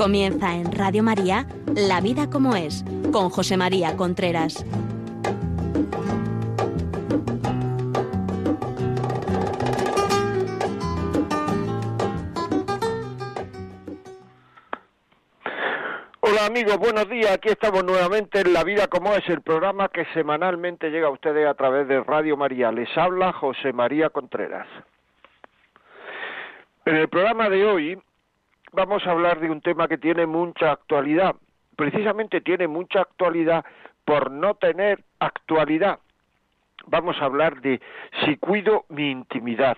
Comienza en Radio María La vida como es, con José María Contreras. Hola amigos, buenos días. Aquí estamos nuevamente en La Vida como es, el programa que semanalmente llega a ustedes a través de Radio María. Les habla José María Contreras. En el programa de hoy vamos a hablar de un tema que tiene mucha actualidad. Precisamente tiene mucha actualidad por no tener actualidad. Vamos a hablar de si cuido mi intimidad,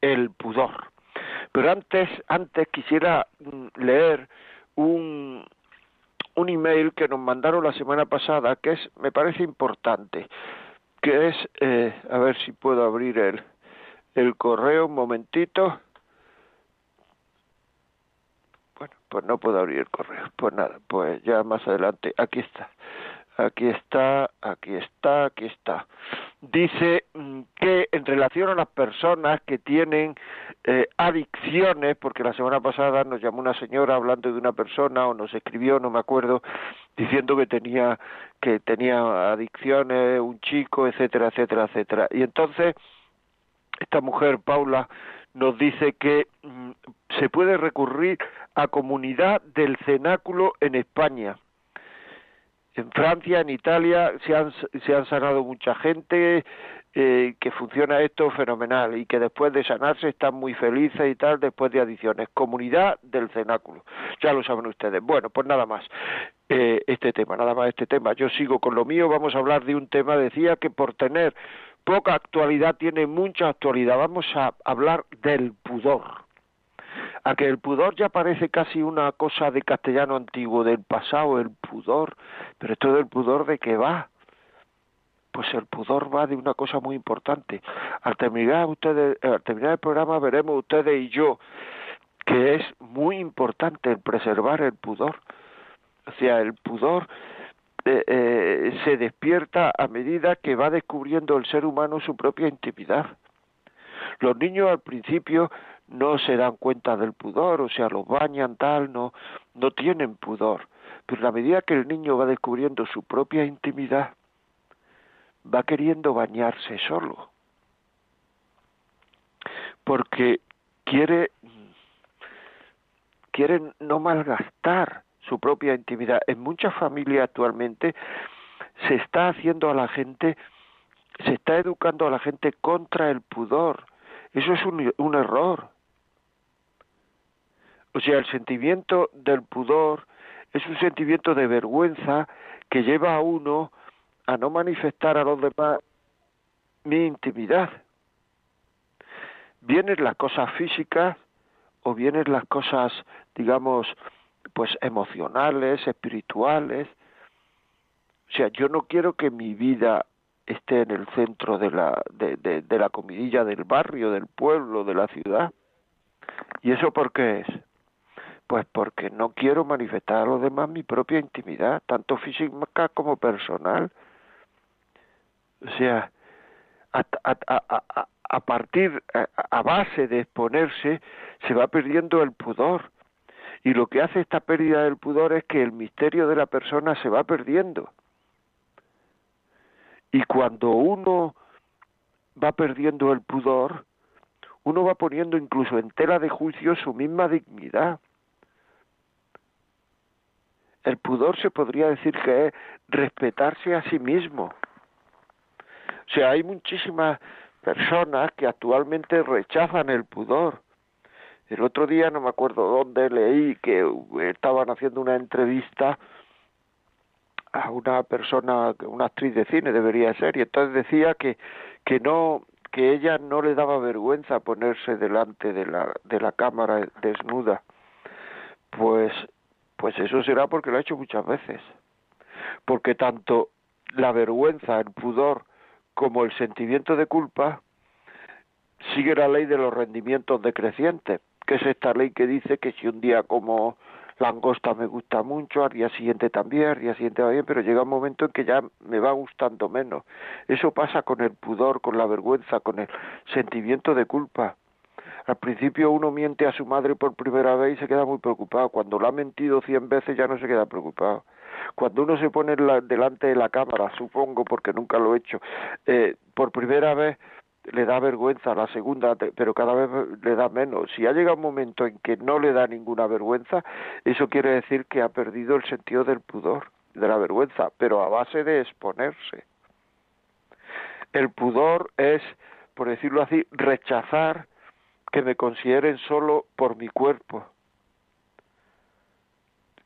el pudor. Pero antes, antes quisiera mm, leer un, un email que nos mandaron la semana pasada que es, me parece importante, que es, eh, a ver si puedo abrir el, el correo un momentito. Bueno, pues no puedo abrir el correo. Pues nada, pues ya más adelante. Aquí está. Aquí está, aquí está, aquí está. Dice mm, que en relación a las personas que tienen eh, adicciones, porque la semana pasada nos llamó una señora hablando de una persona o nos escribió, no me acuerdo, diciendo que tenía que tenía adicciones, un chico, etcétera, etcétera, etcétera. Y entonces esta mujer, Paula, nos dice que mm, se puede recurrir a comunidad del cenáculo en España. En Francia, en Italia, se han, se han sanado mucha gente, eh, que funciona esto fenomenal y que después de sanarse están muy felices y tal después de adicciones. Comunidad del cenáculo. Ya lo saben ustedes. Bueno, pues nada más. Eh, este tema, nada más este tema. Yo sigo con lo mío. Vamos a hablar de un tema, decía que por tener poca actualidad tiene mucha actualidad. Vamos a hablar del pudor. A que el pudor ya parece casi una cosa de castellano antiguo, del pasado, el pudor. Pero esto del pudor de qué va? Pues el pudor va de una cosa muy importante. Al terminar, ustedes, al terminar el programa veremos ustedes y yo que es muy importante el preservar el pudor. O sea, el pudor eh, eh, se despierta a medida que va descubriendo el ser humano su propia intimidad. Los niños al principio no se dan cuenta del pudor, o sea, los bañan tal, no, no tienen pudor. Pero a medida que el niño va descubriendo su propia intimidad, va queriendo bañarse solo. Porque quiere, quiere no malgastar su propia intimidad. En muchas familias actualmente se está haciendo a la gente, se está educando a la gente contra el pudor. Eso es un, un error. O sea, el sentimiento del pudor es un sentimiento de vergüenza que lleva a uno a no manifestar a los demás mi intimidad. Vienen las cosas físicas o vienen las cosas, digamos, pues emocionales, espirituales. O sea, yo no quiero que mi vida esté en el centro de la, de, la comidilla del barrio, del pueblo, de la ciudad. ¿Y eso por qué es? Pues porque no quiero manifestar a los demás mi propia intimidad, tanto física como personal. O sea, a, a, a, a partir, a, base de exponerse, se va perdiendo el pudor. Y lo que hace esta pérdida del pudor es que el misterio de la persona se va perdiendo. Y cuando uno va perdiendo el pudor, uno va poniendo incluso en tela de juicio su misma dignidad. El pudor se podría decir que es respetarse a sí mismo. O sea, hay muchísimas personas que actualmente rechazan el pudor. El otro día, no me acuerdo dónde, leí que estaban haciendo una entrevista a una persona, una actriz de cine debería ser, y entonces decía que, que no, que ella no le daba vergüenza ponerse delante de la, de la cámara desnuda. Pues, pues eso será porque lo ha hecho muchas veces. Porque tanto la vergüenza, el pudor, como el sentimiento de culpa sigue la ley de los rendimientos decrecientes, que es esta ley que dice que si un día como langosta me gusta mucho, al día siguiente también, al día siguiente va bien, pero llega un momento en que ya me va gustando menos. Eso pasa con el pudor, con la vergüenza, con el sentimiento de culpa. Al principio uno miente a su madre por primera vez y se queda muy preocupado. Cuando lo ha mentido cien veces ya no se queda preocupado. Cuando uno se pone delante de la cámara, supongo, porque nunca lo he hecho, eh, por primera vez le da vergüenza, la segunda, pero cada vez le da menos. Si ha llegado un momento en que no le da ninguna vergüenza, eso quiere decir que ha perdido el sentido del pudor, de la vergüenza, pero a base de exponerse. El pudor es, por decirlo así, rechazar que me consideren solo por mi cuerpo.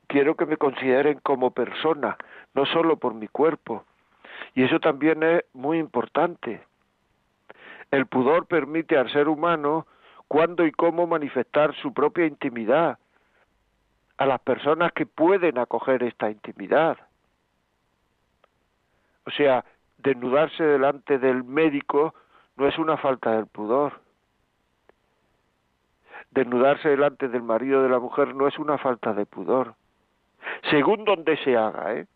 Quiero que me consideren como persona, no solo por mi cuerpo. Y eso también es muy importante. El pudor permite al ser humano cuándo y cómo manifestar su propia intimidad a las personas que pueden acoger esta intimidad. O sea, desnudarse delante del médico no es una falta del pudor. Desnudarse delante del marido de la mujer no es una falta de pudor. Según donde se haga, ¿eh?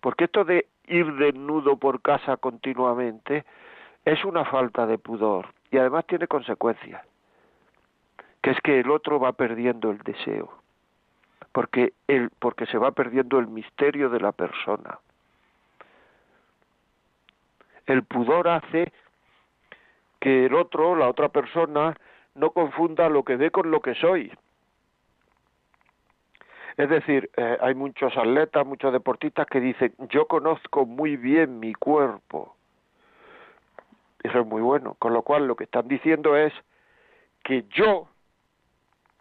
Porque esto de ir desnudo por casa continuamente es una falta de pudor y además tiene consecuencias, que es que el otro va perdiendo el deseo, porque, el, porque se va perdiendo el misterio de la persona el pudor hace que el otro, la otra persona, no confunda lo que ve con lo que soy. Es decir, eh, hay muchos atletas, muchos deportistas que dicen, yo conozco muy bien mi cuerpo. Eso es muy bueno. Con lo cual lo que están diciendo es que yo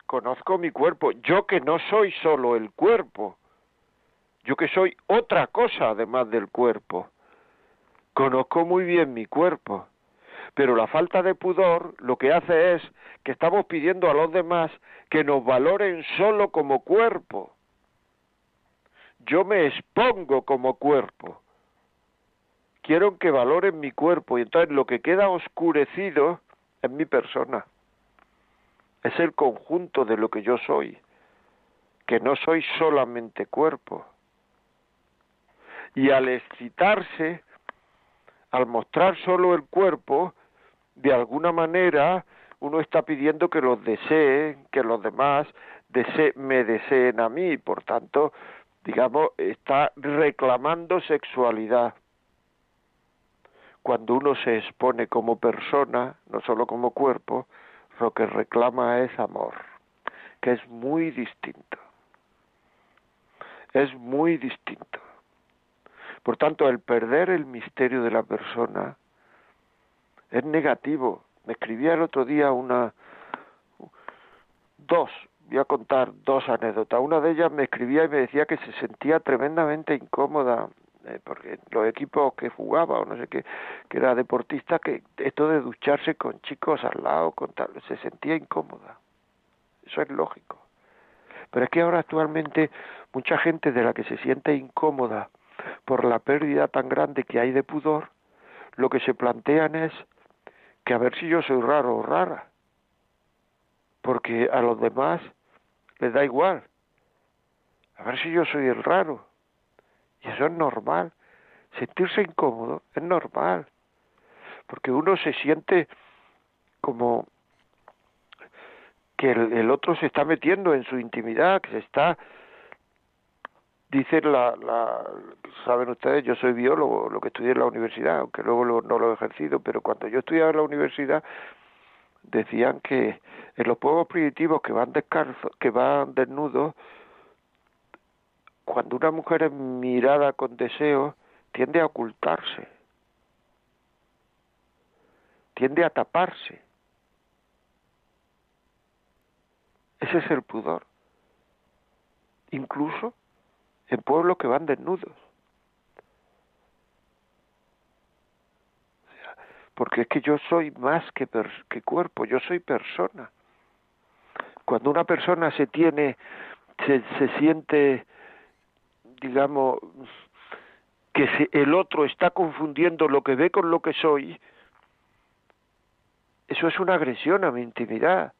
conozco mi cuerpo, yo que no soy solo el cuerpo, yo que soy otra cosa además del cuerpo. Conozco muy bien mi cuerpo, pero la falta de pudor lo que hace es que estamos pidiendo a los demás que nos valoren solo como cuerpo. Yo me expongo como cuerpo. Quiero que valoren mi cuerpo y entonces lo que queda oscurecido es mi persona. Es el conjunto de lo que yo soy, que no soy solamente cuerpo. Y al excitarse, al mostrar solo el cuerpo, de alguna manera uno está pidiendo que los deseen, que los demás me deseen a mí, por tanto, digamos, está reclamando sexualidad. Cuando uno se expone como persona, no solo como cuerpo, lo que reclama es amor, que es muy distinto. Es muy distinto. Por tanto, el perder el misterio de la persona es negativo. Me escribía el otro día una dos, voy a contar dos anécdotas. Una de ellas me escribía y me decía que se sentía tremendamente incómoda eh, porque los equipos que jugaba o no sé qué, que era deportista, que esto de ducharse con chicos al lado, con tal, se sentía incómoda. Eso es lógico. Pero es que ahora actualmente mucha gente de la que se siente incómoda por la pérdida tan grande que hay de pudor, lo que se plantean es que a ver si yo soy raro o rara, porque a los demás les da igual, a ver si yo soy el raro, y eso es normal, sentirse incómodo es normal, porque uno se siente como que el, otro se está metiendo en su intimidad, que se está dice la, la, saben ustedes, yo soy biólogo, lo que estudié en la universidad, aunque luego no lo he ejercido, pero cuando yo estudiaba en la universidad decían que en los pueblos primitivos que van descalzos, que van desnudos, cuando una mujer es mirada con deseo, tiende a ocultarse, tiende a taparse. Ese es el pudor. Incluso en pueblos que van desnudos. Porque es que yo soy más que, que cuerpo, yo soy persona. Cuando una persona se tiene, se, se siente, digamos, que el otro está confundiendo lo que ve con lo que soy, eso es una agresión a mi intimidad.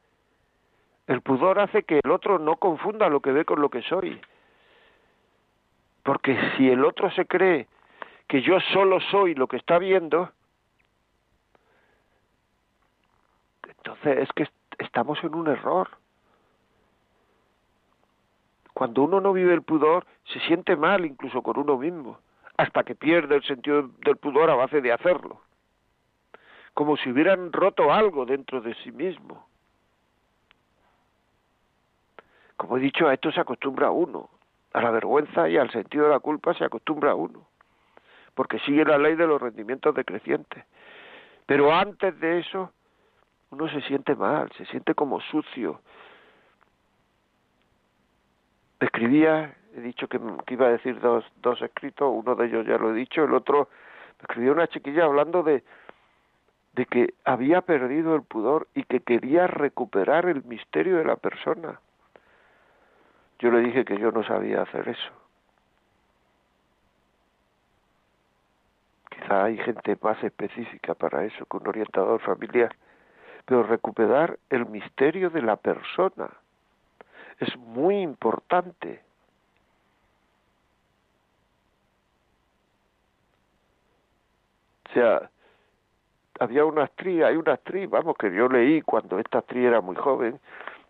El pudor hace que el otro no confunda lo que ve con lo que soy. Porque si el otro se cree que yo solo soy lo que está viendo, entonces es que estamos en un error. Cuando uno no vive el pudor, se siente mal incluso con uno mismo, hasta que pierde el sentido del pudor a base de hacerlo. Como si hubieran roto algo dentro de sí mismo. Como he dicho, a esto se acostumbra uno. A la vergüenza y al sentido de la culpa se acostumbra uno. Porque sigue la ley de los rendimientos decrecientes. Pero antes de eso, uno se siente mal, se siente como sucio. Escribía, he dicho que, iba a decir dos, dos escritos, uno de ellos ya lo he dicho, el otro, escribió una chiquilla hablando de, de que había perdido el pudor y que quería recuperar el misterio de la persona. Yo le dije que yo no sabía hacer eso. Quizá hay gente más específica para eso que un orientador familiar, pero recuperar el misterio de la persona es muy importante. O sea, había una actriz, hay una actriz, vamos, que yo leí cuando esta actriz era muy joven,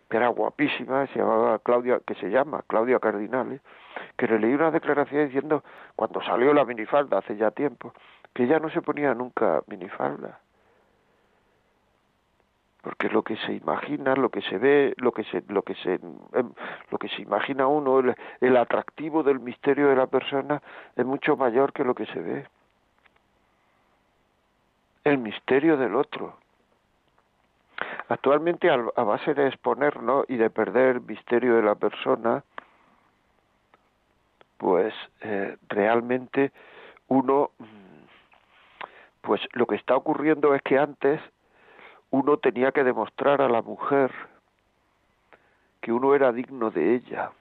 que era guapísima, se llamaba Claudia, que se llama Claudia Cardinale, que le leí una declaración diciendo, cuando salió la minifalda hace ya tiempo, que ella no se ponía nunca minifalda. Porque lo que se imagina, lo que se ve, lo que se, lo que se, em, lo que se imagina uno, el, el atractivo del misterio de la persona es mucho mayor que lo que se ve. El misterio del otro Actualmente, a base de exponernos y de perder el misterio de la persona, pues eh, realmente uno, mm, pues lo que está ocurriendo es que antes uno tenía que demostrar a la mujer que uno era digno de ella.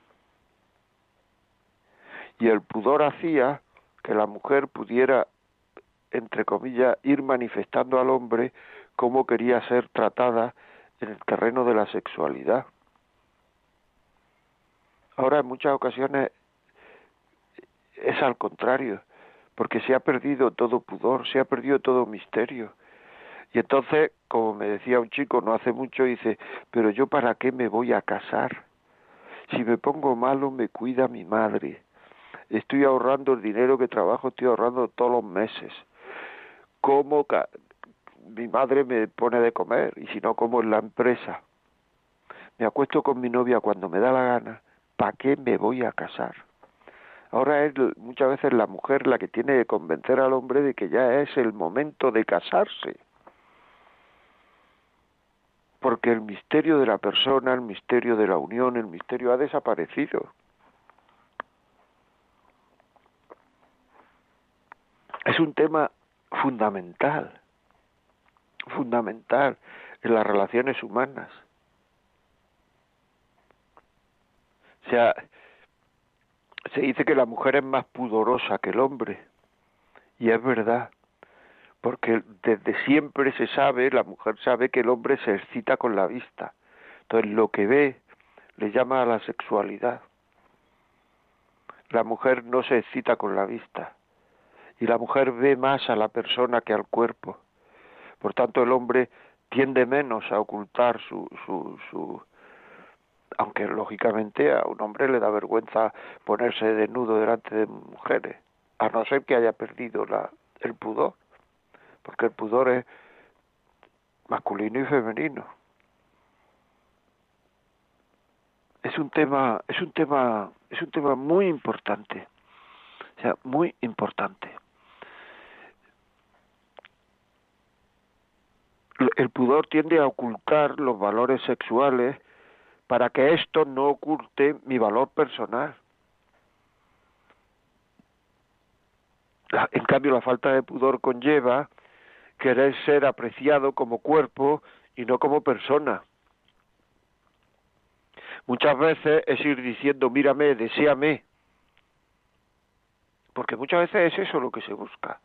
Y el pudor hacía que la mujer pudiera, entre comillas, ir manifestando al hombre cómo quería ser tratada en el terreno de la sexualidad. Ahora en muchas ocasiones es al contrario, porque se ha perdido todo pudor, se ha perdido todo misterio. Y entonces, como me decía un chico no hace mucho, dice, pero yo para qué me voy a casar? Si me pongo malo me cuida mi madre. Estoy ahorrando el dinero que trabajo, estoy ahorrando todos los meses. ¿Cómo mi madre me pone de comer y si no como en la empresa. Me acuesto con mi novia cuando me da la gana. ¿Para qué me voy a casar? Ahora es muchas veces la mujer la que tiene que convencer al hombre de que ya es el momento de casarse. Porque el misterio de la persona, el misterio de la unión, el misterio ha desaparecido. Es un tema fundamental fundamental en las relaciones humanas. O sea, se dice que la mujer es más pudorosa que el hombre, y es verdad, porque desde siempre se sabe, la mujer sabe que el hombre se excita con la vista, entonces lo que ve le llama a la sexualidad. La mujer no se excita con la vista, y la mujer ve más a la persona que al cuerpo. Por tanto, el hombre tiende menos a ocultar su, su, su aunque lógicamente a un hombre le da vergüenza ponerse desnudo delante de mujeres, a no ser que haya perdido la, el pudor, porque el pudor es masculino y femenino. Es un tema, es un tema, es un tema muy importante, o sea, muy importante. el pudor tiende a ocultar los valores sexuales para que esto no oculte mi valor personal. en cambio, la falta de pudor conlleva querer ser apreciado como cuerpo y no como persona. Muchas veces es ir diciendo, mírame, deséame, porque muchas veces es eso lo que se busca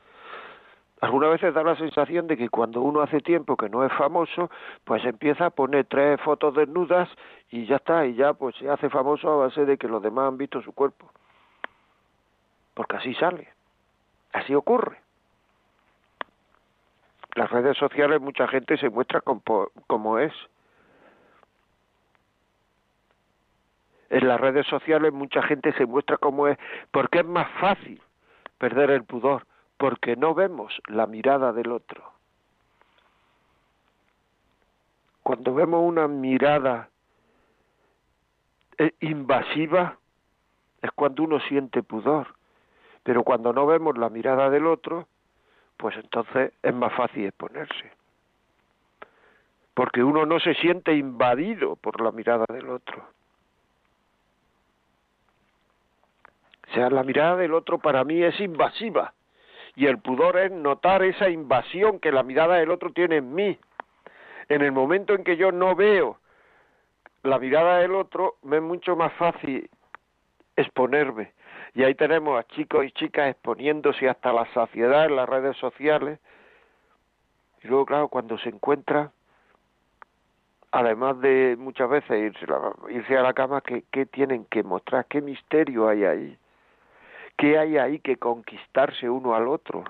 algunas veces da la sensación de que cuando uno hace tiempo que no es famoso, pues empieza a poner tres fotos desnudas y ya está, y ya pues se hace famoso a base de que los demás han visto su cuerpo. Porque así sale, así ocurre las redes sociales mucha gente se muestra como es. En las redes sociales mucha gente se muestra como es porque es más fácil perder el pudor, porque no vemos la mirada del otro. Cuando vemos una mirada eh, invasiva es cuando uno siente pudor, pero cuando no vemos la mirada del otro, pues entonces es más fácil exponerse. Porque uno no se siente invadido por la mirada del otro. O sea, la mirada del otro para mí es invasiva. Y el pudor es notar esa invasión que la mirada del otro tiene en mí. En el momento en que yo no veo la mirada del otro, me es mucho más fácil exponerme. Y ahí tenemos a chicos y chicas exponiéndose hasta la saciedad en las redes sociales. Y luego, claro, cuando se encuentran, además de muchas veces irse, irse a la cama, ¿qué, ¿qué tienen que mostrar? ¿Qué misterio hay ahí? ¿Qué hay ahí que conquistarse uno al otro?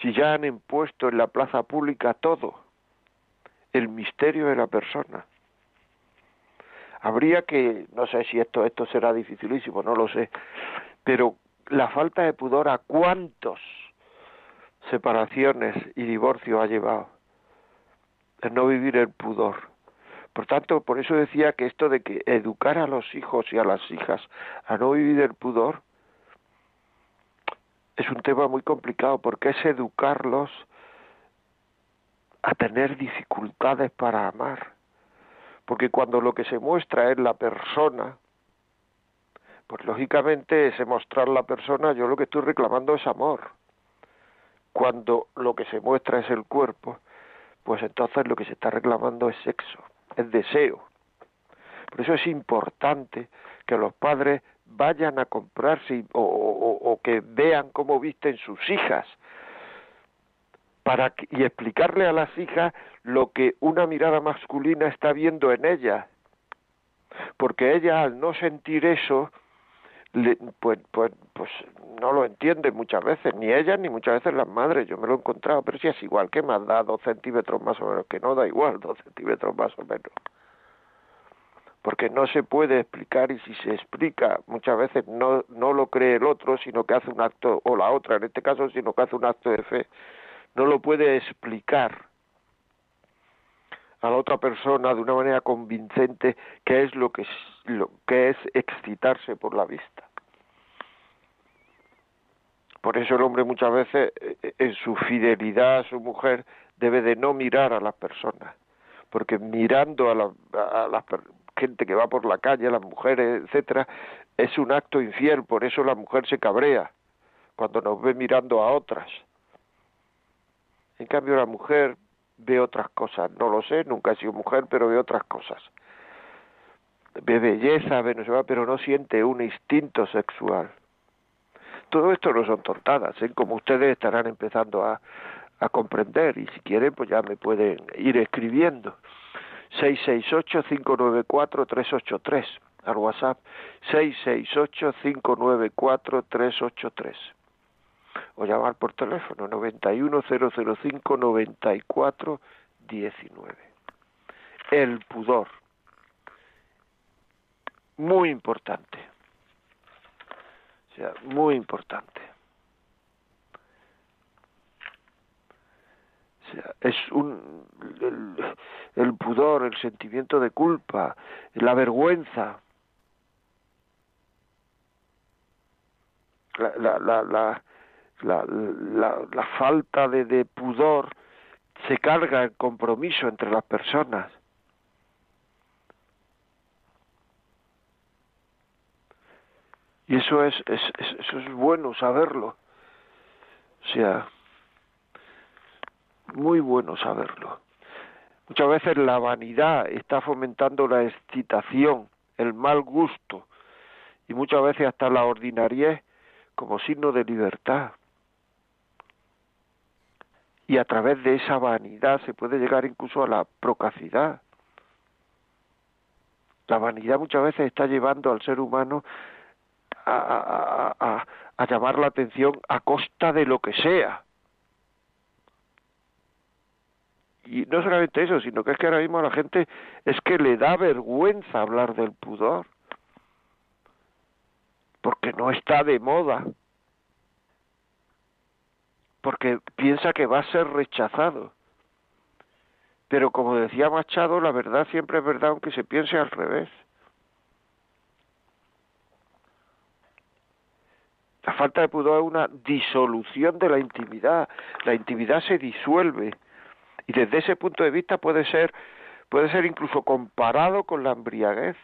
Si ya han impuesto en la plaza pública todo, el misterio de la persona. Habría que, no sé si esto, esto será dificilísimo, no lo sé, pero la falta de pudor a cuántos separaciones y divorcios ha llevado. El no vivir el pudor. Por tanto, por eso decía que esto de que educar a los hijos y a las hijas a no vivir el pudor es un tema muy complicado porque es educarlos a tener dificultades para amar porque cuando lo que se muestra es la persona, pues lógicamente ese mostrar la persona, yo lo que estoy reclamando es amor. Cuando lo que se muestra es el cuerpo, pues entonces lo que se está reclamando es sexo, es deseo. Por eso es importante que los padres vayan a comprarse o, o que vean cómo visten sus hijas, para y explicarle a las hijas lo que una mirada masculina está viendo en ella porque ella al no sentir eso pues, pues, pues no lo entiende muchas veces, ni ella ni muchas veces las madres, yo me lo he encontrado, pero si es igual, que más da dos centímetros más o menos? Que no da igual dos centímetros más o menos. Porque no se puede explicar y si se explica muchas veces no, no lo cree el otro, sino que hace un acto, o la otra en este caso, sino que hace un acto de fe no lo puede explicar a la otra persona de una manera convincente qué es lo que es, lo que es excitarse por la vista. Por eso el hombre muchas veces eh, en su fidelidad a su mujer debe de no mirar a las personas, porque mirando a la, gente que va por la calle, las mujeres, etcétera, es un acto infiel, por eso la mujer se cabrea cuando nos ve mirando a otras en cambio la mujer ve otras cosas, no lo sé, nunca he sido mujer, pero ve otras cosas. Ve belleza, ve no sé, pero no siente un instinto sexual. Todo esto no son tortadas, ¿eh? como ustedes estarán empezando a, a comprender y si quieren pues ya me pueden ir escribiendo. 668-594-383 al WhatsApp 668-594-383 o llamar por teléfono 910059419. El pudor, muy importante, o sea, muy importante. O sea, es un el, el pudor, el sentimiento de culpa, la vergüenza, la, la, la, la, la, falta de, de pudor se carga el compromiso entre las personas. Y eso es, es, eso es bueno saberlo. O sea, muy bueno saberlo. Muchas veces la vanidad está fomentando la excitación, el mal gusto y muchas veces hasta la ordinariez como signo de libertad y a través de esa vanidad se puede llegar incluso a la procacidad. La vanidad muchas veces está llevando al ser humano a, llamar la atención a costa de lo que sea. Y no solamente eso, sino que es que ahora mismo a la gente es que le da vergüenza hablar del pudor. porque no está de moda, porque piensa que va a ser rechazado. Pero como decía Machado, la verdad siempre es verdad aunque se piense al revés. La falta de pudor es una disolución de la intimidad. La intimidad se disuelve y desde ese punto de vista puede ser puede ser incluso comparado con la embriaguez.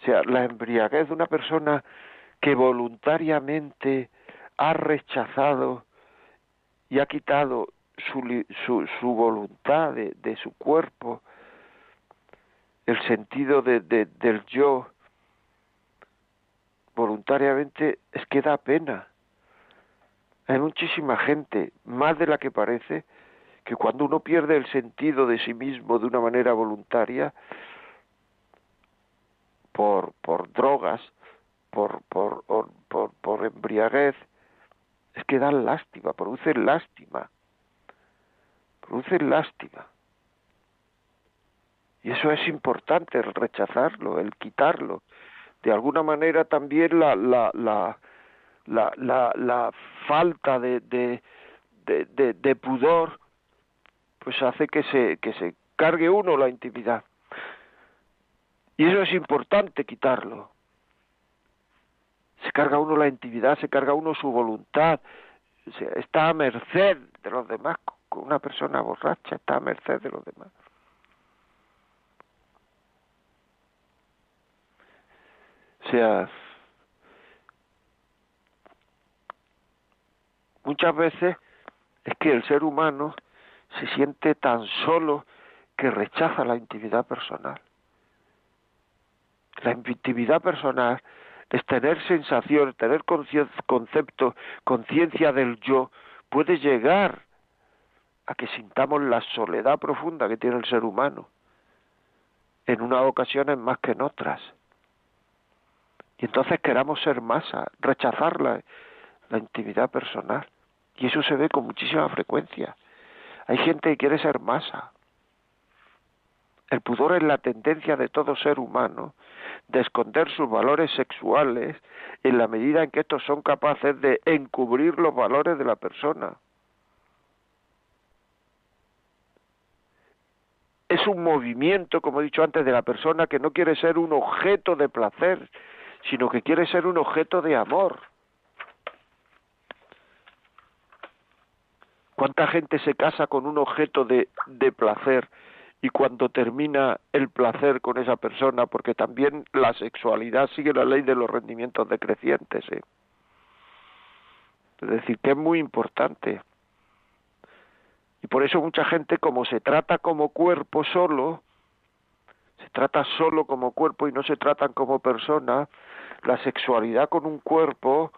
O sea, la embriaguez de una persona que voluntariamente ha rechazado y ha quitado su, su, su voluntad de, de, su cuerpo, el sentido de, de, del yo, voluntariamente, es que da pena. Hay muchísima gente, más de la que parece, que cuando uno pierde el sentido de sí mismo de una manera voluntaria, por, por drogas, por, por, por, por embriaguez, es que dan lástima, producen lástima, producen lástima. Y eso es importante, el rechazarlo, el quitarlo. De alguna manera también la, la, la, la, la, la falta de, de, de, de, pudor pues hace que se, que se cargue uno la intimidad. Y eso es importante quitarlo. Carga uno la intimidad, se carga uno su voluntad, está a merced de los demás. Una persona borracha está a merced de los demás. O sea, muchas veces es que el ser humano se siente tan solo que rechaza la intimidad personal. La intimidad personal es tener sensación, tener concepto, conciencia del yo, puede llegar a que sintamos la soledad profunda que tiene el ser humano, en unas ocasiones más que en otras. Y entonces queramos ser masa, rechazar la, la intimidad personal. Y eso se ve con muchísima frecuencia. Hay gente que quiere ser masa. El pudor es la tendencia de todo ser humano de esconder sus valores sexuales en la medida en que estos son capaces de encubrir los valores de la persona. Es un movimiento, como he dicho antes, de la persona que no quiere ser un objeto de placer, sino que quiere ser un objeto de amor. ¿Cuánta gente se casa con un objeto de, de placer y cuando termina el placer con esa persona, porque también la sexualidad sigue la ley de los rendimientos decrecientes. ¿eh? Es decir, que es muy importante. Y por eso mucha gente, como se trata como cuerpo solo, se trata solo como cuerpo y no se tratan como persona, la sexualidad con un cuerpo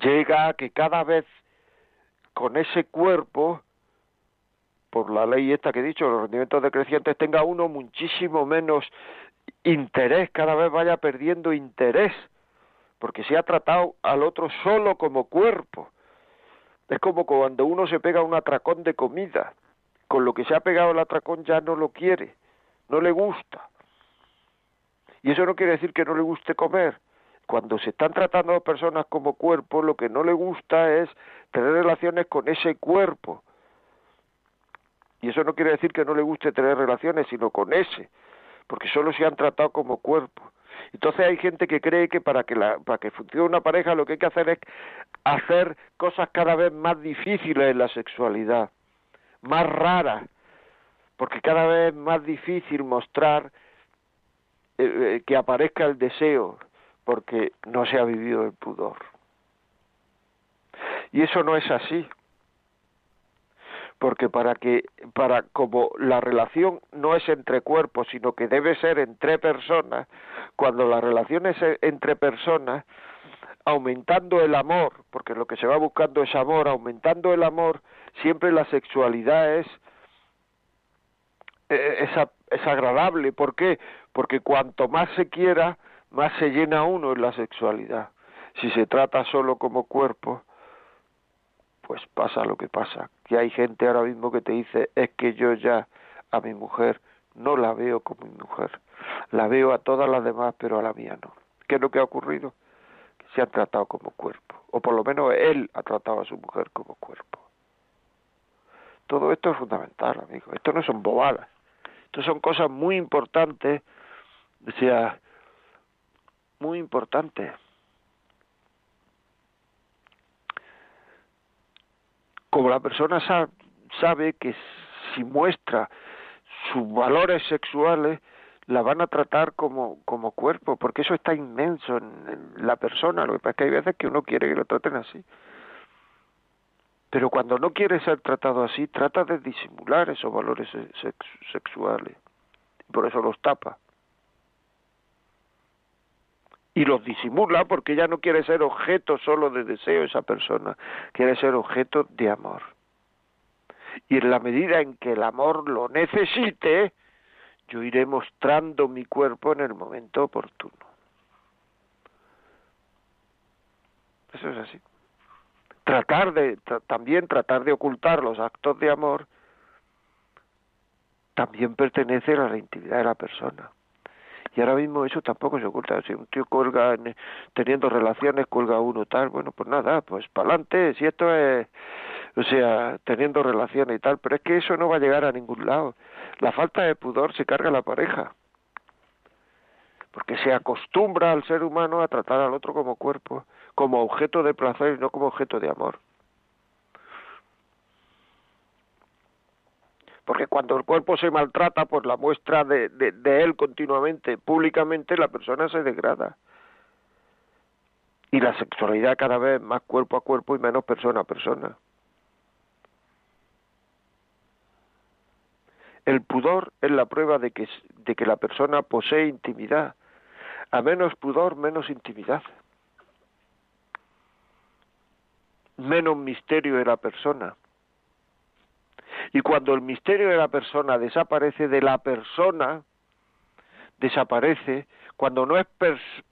llega a que cada vez con ese cuerpo por la ley esta que he dicho, los rendimientos decrecientes, tenga uno muchísimo menos interés, cada vez vaya perdiendo interés, porque se ha tratado al otro solo como cuerpo. Es como cuando uno se pega un atracón de comida, con lo que se ha pegado el atracón ya no lo quiere, no le gusta. Y eso no quiere decir que no le guste comer. Cuando se están tratando a personas como cuerpo, lo que no le gusta es tener relaciones con ese cuerpo y eso no quiere decir que no le guste tener relaciones, sino con ese, porque solo se han tratado como cuerpo. Entonces hay gente que cree que para que, la, para que funcione una pareja lo que hay que hacer es hacer cosas cada vez más difíciles en la sexualidad, más raras, porque cada vez es más difícil mostrar eh, eh, que aparezca el deseo, porque no se ha vivido el pudor. Y eso no es así porque para que para como la relación no es entre cuerpos sino que debe ser entre personas cuando la relación es entre personas aumentando el amor porque lo que se va buscando es amor aumentando el amor siempre la sexualidad es eh, es, es agradable ¿por qué? porque cuanto más se quiera más se llena uno en la sexualidad si se trata solo como cuerpo pues pasa lo que pasa, que hay gente ahora mismo que te dice, es que yo ya a mi mujer no la veo como mi mujer, La veo a todas las demás, pero a la mía no. ¿Qué es lo que ha ocurrido? Que se han tratado como cuerpo, o por lo menos él ha tratado a su mujer como cuerpo. Todo esto es fundamental, amigo. Esto no son bobadas. Esto son cosas muy importantes, o sea, muy importantes. Como la persona sabe que si muestra sus valores sexuales, la van a tratar como, como cuerpo, porque eso está inmenso en, la persona. Lo que pasa es que hay veces que uno quiere que lo traten así. Pero cuando no quiere ser tratado así, trata de disimular esos valores sexuales. Por eso los tapa. Y los disimula porque ya no quiere ser objeto solo de deseo esa persona, quiere ser objeto de amor. Y en la medida en que el amor lo necesite, yo iré mostrando mi cuerpo en el momento oportuno. Eso es así. Tratar de, también tratar de ocultar los actos de amor también pertenece a la intimidad de la persona. Y ahora mismo eso tampoco se oculta. Si un tío cuelga teniendo relaciones, cuelga uno tal, bueno, pues nada, pues para adelante, si esto es, o sea, teniendo relaciones y tal, pero es que eso no va a llegar a ningún lado. La falta de pudor se carga a la pareja. Porque se acostumbra al ser humano a tratar al otro como cuerpo, como objeto de placer y no como objeto de amor. Porque cuando el cuerpo se maltrata por la muestra de, de, él continuamente, públicamente, la persona se degrada. Y la sexualidad cada vez más cuerpo a cuerpo y menos persona a persona. El pudor es la prueba de que, de que la persona posee intimidad. A menos pudor, menos intimidad. Menos misterio de la persona y cuando el misterio de la persona desaparece de la persona, desaparece, cuando no es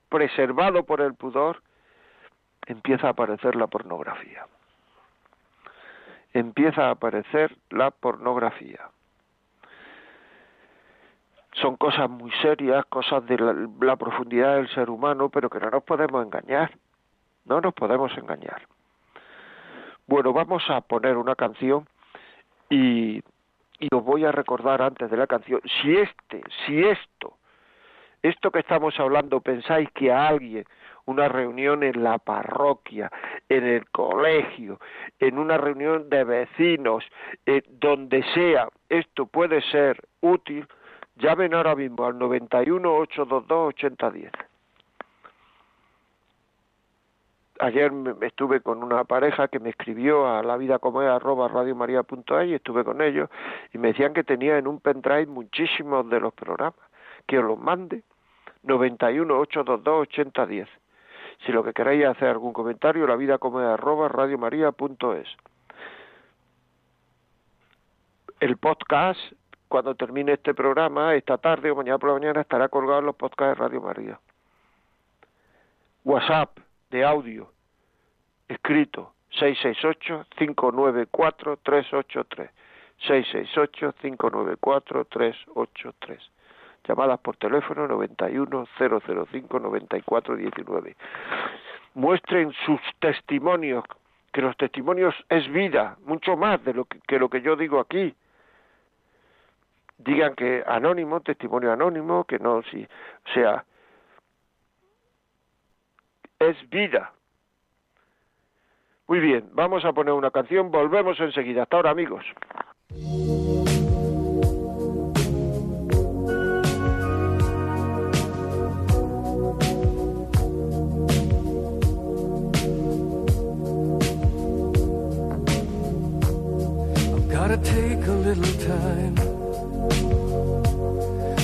preservado por el pudor, empieza a aparecer la pornografía. Empieza a aparecer la pornografía. Son cosas muy serias, cosas de la, la profundidad del ser humano, pero que no nos podemos engañar. No nos podemos engañar. Bueno, vamos a poner una canción y, os voy a recordar antes de la canción, si este, si esto, esto que estamos hablando, pensáis que a alguien, una reunión en la parroquia, en el colegio, en una reunión de vecinos, eh, donde sea, esto puede ser útil, llamen ahora mismo al 91 822 8010 ayer estuve con una pareja que me escribió a la vida como es y estuve con ellos y me decían que tenía en un pendrive muchísimos de los programas. Que os los mande 91 822 8010 si lo que queréis hacer algún comentario la vida como es arroba es el podcast cuando termine este programa esta tarde o mañana por la mañana estará colgado en los podcasts de Radio María. WhatsApp de audio escrito 668-594-383. 668-594-383. Llamadas por teléfono 91-005-9419. Muestren sus testimonios, que los testimonios es vida, mucho más de lo que, que lo que yo digo aquí. Digan que anónimo, testimonio anónimo, que no, si, o sea, es vida. Muy bien, vamos a poner una canción, volvemos enseguida. Hasta ahora, amigos. gotta take a little time,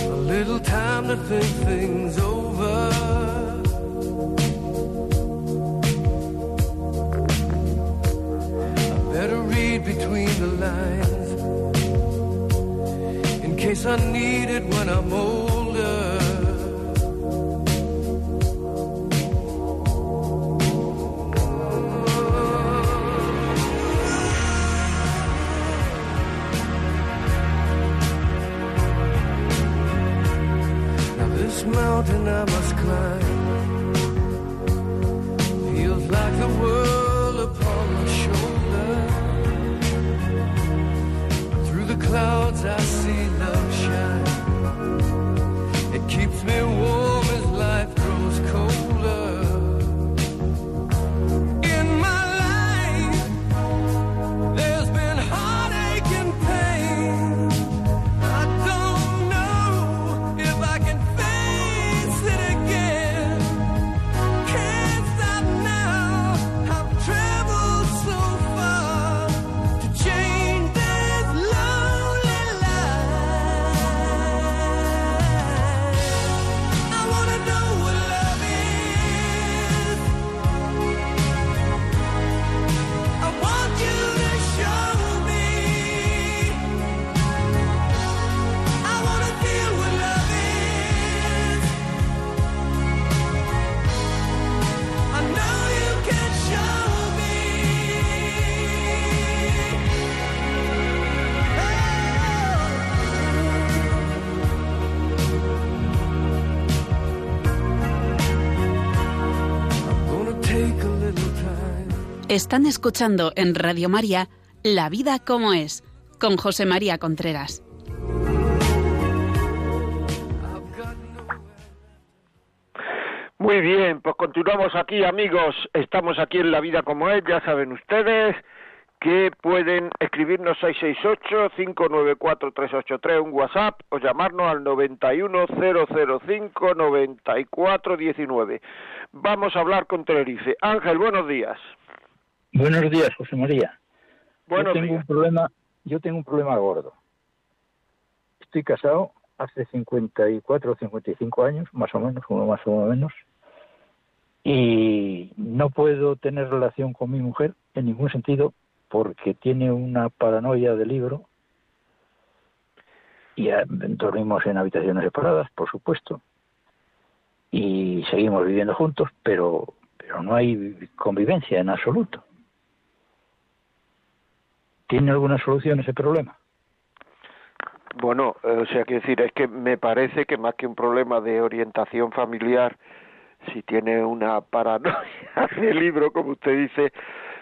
a little time to think things over. alive in case I need it when I'm older. Now this mountain I must Están escuchando en Radio María La vida como es, con José María Contreras. Muy bien, pues continuamos aquí amigos, estamos aquí en La vida como es, ya saben ustedes que pueden escribirnos 668-594-383, un WhatsApp, o llamarnos al 91005-9419. Vamos a hablar con Tenerife. Ángel, buenos días. Buenos días, José María. Buenos yo tengo días. un problema, yo tengo un problema gordo. Estoy casado hace 54 o 55 años, más o menos, uno más o menos, y no puedo tener relación con mi mujer en ningún sentido porque tiene una paranoia de libro y dormimos en habitaciones separadas, por supuesto, y seguimos viviendo juntos, pero pero no hay convivencia en absoluto. ¿Tiene alguna solución ese problema? Bueno, eh, o sea, quiero decir, es que me parece que más que un problema de orientación familiar, si tiene una paranoia de libro, como usted dice,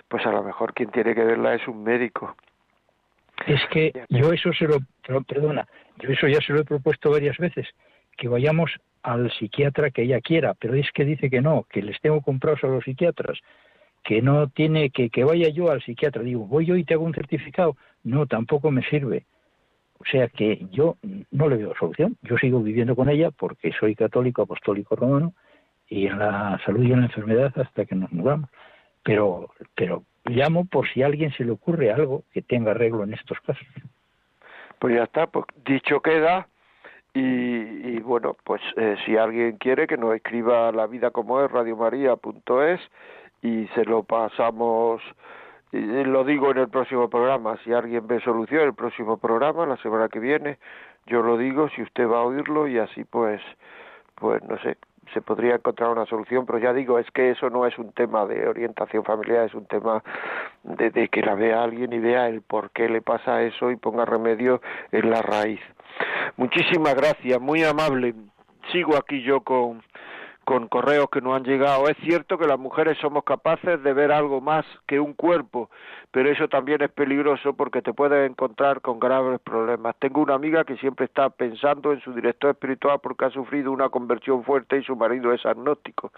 pues a lo mejor quien tiene que verla es un médico. Es que yo eso se lo, perdona, yo eso ya se lo he propuesto varias veces, que vayamos al psiquiatra que ella quiera, pero es que dice que no, que les tengo comprados a los psiquiatras, que no tiene, que, que vaya yo al psiquiatra. Digo, voy yo y te hago un certificado. No, tampoco me sirve. O sea que yo no le veo solución. Yo sigo viviendo con ella porque soy católico, apostólico romano, y en la salud y en la enfermedad hasta que nos mudamos. Pero, pero llamo por si a alguien se le ocurre algo que tenga arreglo en estos casos. Pues ya está, pues dicho queda. Y, y bueno, pues eh, si alguien quiere que nos escriba la vida como es, radiomaria.es y se lo pasamos, lo digo en el próximo programa, si alguien ve solución el próximo programa, la semana que viene, yo lo digo, si usted va a oírlo y así pues, pues no sé, se podría encontrar una solución, pero ya digo, es que eso no es un tema de orientación familiar, es un tema de, de que la vea alguien y vea el por qué le pasa eso y ponga remedio en la raíz. Muchísimas gracias, muy amable. Sigo aquí yo con, con correos que nos han llegado. Es cierto que las mujeres somos capaces de ver algo más que un cuerpo, pero eso también es peligroso porque te puedes encontrar con graves problemas. Tengo una amiga que siempre está pensando en su director espiritual porque ha sufrido una conversión fuerte y su marido es agnóstico.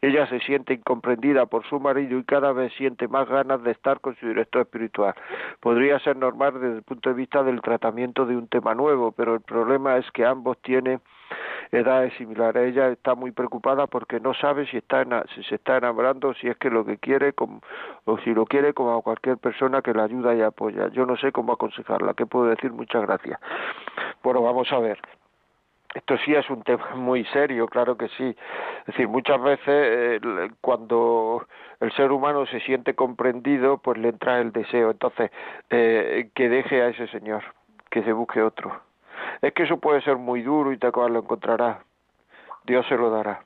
Ella se siente incomprendida por su marido y cada vez siente más ganas de estar con su director espiritual. Podría ser normal desde el punto de vista del tratamiento de un tema nuevo, pero el problema es que ambos tienen edades similares. Ella está muy preocupada porque no sabe si está si se está enamorando, si es que lo que quiere o si lo quiere como a cualquier persona que la ayuda y apoya. Yo no sé cómo aconsejarla. ¿Qué puedo decir? Muchas gracias. Bueno, vamos a ver. Esto sí es un tema muy serio, claro que sí. Es decir, muchas veces cuando el ser humano se siente comprendido, pues le entra el deseo. Entonces, eh, que deje a ese señor, que se busque otro. Es que eso puede ser muy duro y tal cual lo encontrará. Dios se lo dará.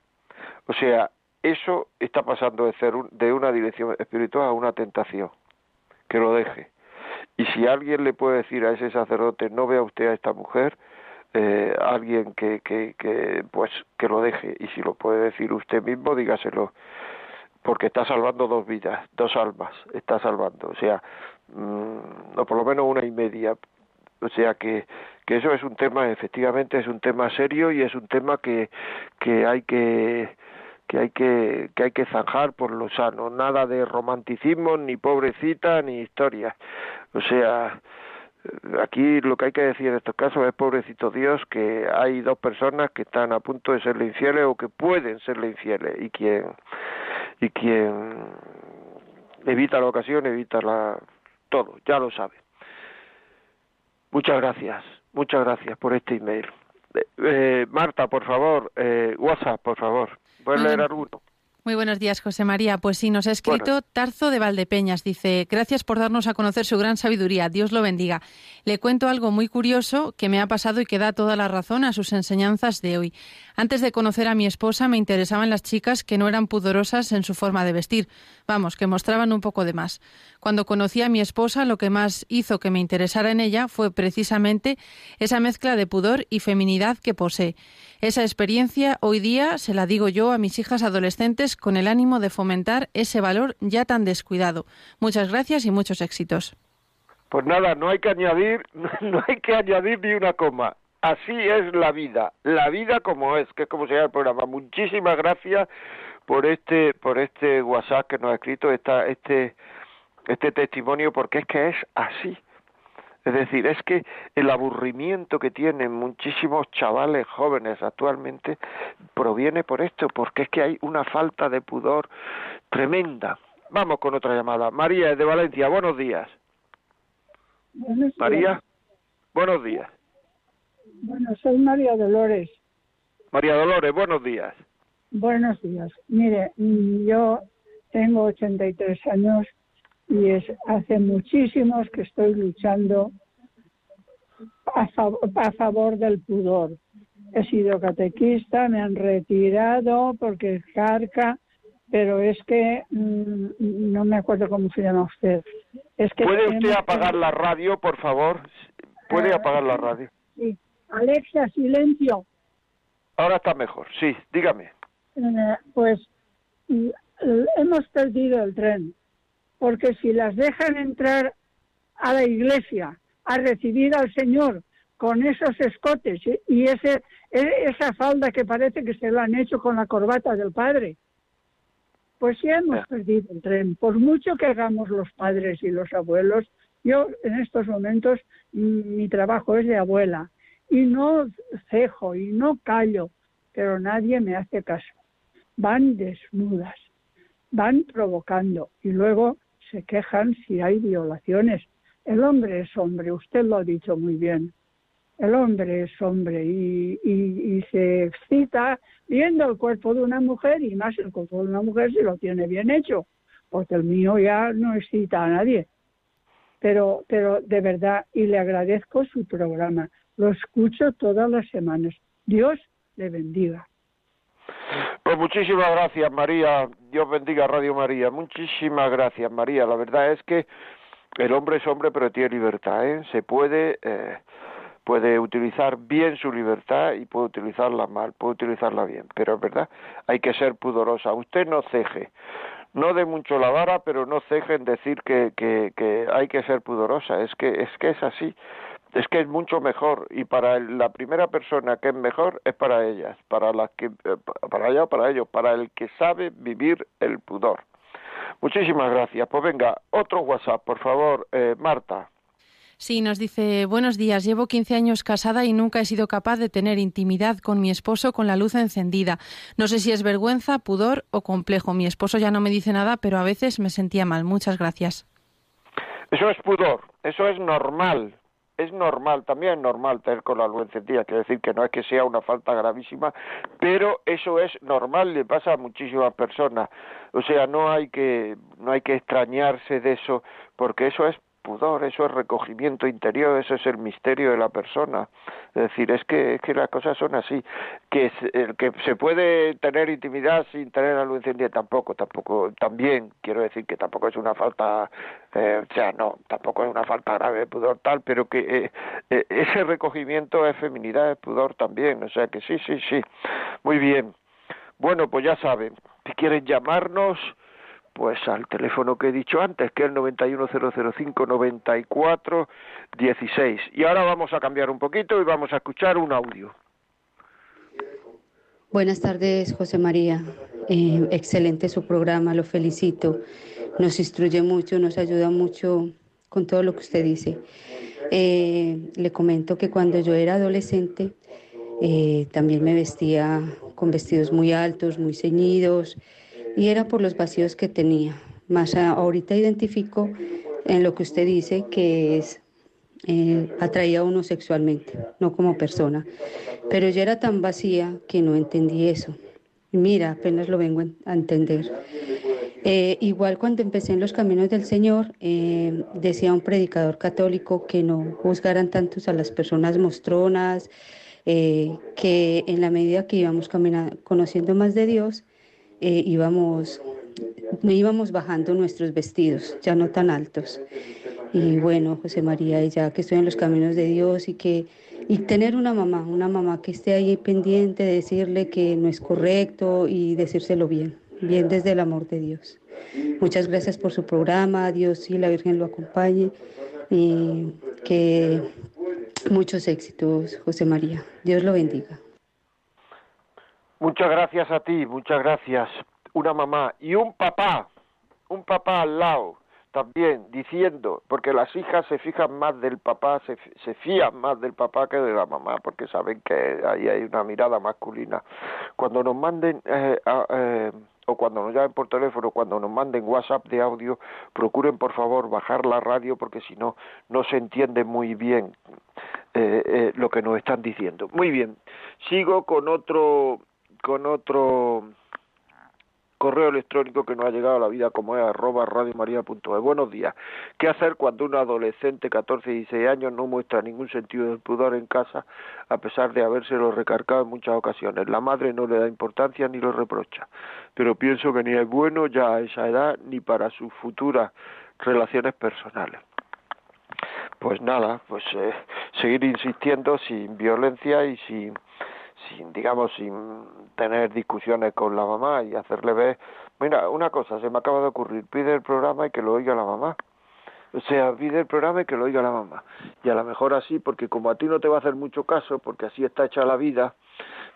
O sea, eso está pasando de ser un, de una dirección espiritual a una tentación. Que lo deje. Y si alguien le puede decir a ese sacerdote, no vea usted a esta mujer, eh, alguien que, que, que, pues, que lo deje. Y si lo puede decir usted mismo, dígaselo. Porque está salvando dos vidas, dos almas, está salvando. O sea, mmm, por lo menos una y media. O sea que, que eso es un tema, efectivamente, es un tema serio y es un tema que, que hay que que hay que, que hay que zanjar por lo sano, nada de romanticismo, ni pobrecita, ni historias. O sea, aquí lo que hay que decir en estos casos es pobrecito Dios que hay dos personas que están a punto de serle infieles o que pueden serle infieles y quien y quien evita la ocasión evita la todo, ya lo sabe. Muchas gracias, muchas gracias por este email. Eh, Marta, por favor, eh, WhatsApp, por favor. ¿Puedes leer alguno? Muy buenos días, José María. Pues sí, nos ha escrito bueno. Tarzo de Valdepeñas. Dice, gracias por darnos a conocer su gran sabiduría. Dios lo bendiga. Le cuento algo muy curioso que me ha pasado y que da toda la razón a sus enseñanzas de hoy. Antes de conocer a mi esposa me interesaban las chicas que no eran pudorosas en su forma de vestir. Vamos, que mostraban un poco de más. Cuando conocí a mi esposa, lo que más hizo que me interesara en ella fue precisamente esa mezcla de pudor y feminidad que posee. Esa experiencia hoy día se la digo yo a mis hijas adolescentes con el ánimo de fomentar ese valor ya tan descuidado. Muchas gracias y muchos éxitos. Pues nada, no hay que añadir, no hay que añadir ni una coma. Así es la vida, la vida como es, que es como se llama el programa. Muchísimas gracias por este, por este WhatsApp que nos ha escrito, esta, este, este testimonio, porque es que es así. Es decir, es que el aburrimiento que tienen muchísimos chavales jóvenes actualmente proviene por esto, porque es que hay una falta de pudor tremenda. Vamos con otra llamada. María de Valencia, buenos días. María, buenos días. Bueno, soy María Dolores. María Dolores, buenos días. Buenos días. Mire, mm, yo tengo 83 años y es hace muchísimos que estoy luchando a, a favor del pudor. He sido catequista, me han retirado porque es carca, pero es que mm, no me acuerdo cómo se llama usted. Es que ¿Puede usted apagar la radio, por favor? ¿Puede ah, apagar la radio? Sí. Alexa, silencio. Ahora está mejor, sí, dígame. Eh, pues hemos perdido el tren, porque si las dejan entrar a la iglesia a recibir al Señor con esos escotes y ese, e, esa falda que parece que se lo han hecho con la corbata del padre, pues sí hemos perdido el tren. Por mucho que hagamos los padres y los abuelos, yo en estos momentos mi trabajo es de abuela y no cejo y no callo, pero nadie me hace caso. Van desnudas, van provocando y luego se quejan si hay violaciones. El hombre es hombre, usted lo ha dicho muy bien. El hombre es hombre y, y, se excita viendo el cuerpo de una mujer y más el cuerpo de una mujer si lo tiene bien hecho, porque el mío ya no excita a nadie. Pero, pero de verdad, y le agradezco su programa. Lo escucho todas las semanas. Dios le bendiga. Pues muchísimas gracias, María. Dios bendiga Radio María. Muchísimas gracias, María. La verdad es que el hombre es hombre, pero tiene libertad. ¿eh? Se puede, eh, puede utilizar bien su libertad y puede utilizarla mal, puede utilizarla bien. Pero es verdad, hay que ser pudorosa. Usted no ceje. No de mucho la vara, pero no ceje en decir que, que, que hay que ser pudorosa. Es que, es que es así es que es mucho mejor y para la primera persona que es mejor es para ellas, para las que eh, para ella o para ellos, para el que sabe vivir el pudor. Muchísimas gracias. Pues venga, otro WhatsApp, por favor, eh, Marta. Sí, nos dice, buenos días, llevo 15 años casada y nunca he sido capaz de tener intimidad con mi esposo con la luz encendida. No sé si es vergüenza, pudor o complejo. Mi esposo ya no me dice nada, pero a veces me sentía mal. Muchas gracias. Eso es pudor, eso es normal es normal, también es normal tener con la luz encendida, quiero decir que no es que sea una falta gravísima, pero eso es normal, le pasa a muchísimas personas. O sea, no hay que no hay que extrañarse de eso, porque eso es pudor, eso es recogimiento interior, eso es el misterio de la persona. Es decir, es que, es que las cosas son así, que el que se puede tener intimidad sin tener la tampoco, tampoco, también quiero decir que tampoco es una falta, eh, o sea, no, tampoco es una falta grave de pudor tal, pero que eh, eh, ese recogimiento es feminidad, es pudor también, o sea que sí, sí, sí, muy bien. Bueno, pues ya saben, si quieren llamarnos, pues al teléfono que he dicho antes, que es el 910059416. Y ahora vamos a cambiar un poquito y vamos a escuchar un audio. Buenas tardes, José María. Eh, excelente su programa, lo felicito. Nos instruye mucho, nos ayuda mucho con todo lo que usted dice. Eh, le comento que cuando yo era adolescente, eh, también me vestía con vestidos muy altos, muy ceñidos, y era por los vacíos que tenía. Más ahorita identifico en lo que usted dice que es eh, atraía a uno sexualmente, no como persona. Pero yo era tan vacía que no entendí eso. Mira, apenas lo vengo a entender. Eh, igual cuando empecé en los caminos del Señor, eh, decía un predicador católico que no juzgaran tantos a las personas mostronas, que en la medida que íbamos conociendo más de Dios, eh, íbamos, íbamos bajando nuestros vestidos, ya no tan altos. Y bueno, José María, ya que estoy en los caminos de Dios y que y tener una mamá, una mamá que esté ahí pendiente, de decirle que no es correcto y decírselo bien, bien desde el amor de Dios. Muchas gracias por su programa, Dios y la Virgen lo acompañe y que muchos éxitos, José María. Dios lo bendiga. Muchas gracias a ti, muchas gracias. Una mamá y un papá, un papá al lado también diciendo, porque las hijas se fijan más del papá, se, se fían más del papá que de la mamá, porque saben que ahí hay una mirada masculina. Cuando nos manden, eh, eh, o cuando nos llamen por teléfono, cuando nos manden WhatsApp de audio, procuren por favor bajar la radio, porque si no, no se entiende muy bien eh, lo que nos están diciendo. Muy bien, sigo con otro, con otro correo electrónico que nos ha llegado a la vida como es arroba radiomaria.es. Buenos días. ¿Qué hacer cuando un adolescente, 14 y 16 años, no muestra ningún sentido del pudor en casa a pesar de habérselo recargado en muchas ocasiones? La madre no le da importancia ni lo reprocha, pero pienso que ni es bueno ya a esa edad ni para sus futuras relaciones personales. Pues nada, pues eh, seguir insistiendo sin violencia y sin sin digamos sin tener discusiones con la mamá y hacerle ver mira una cosa se me acaba de ocurrir pide el programa y que lo oiga la mamá. O sea pide el programa y que lo oiga la mamá. Y a lo mejor así porque como a ti no te va a hacer mucho caso porque así está hecha la vida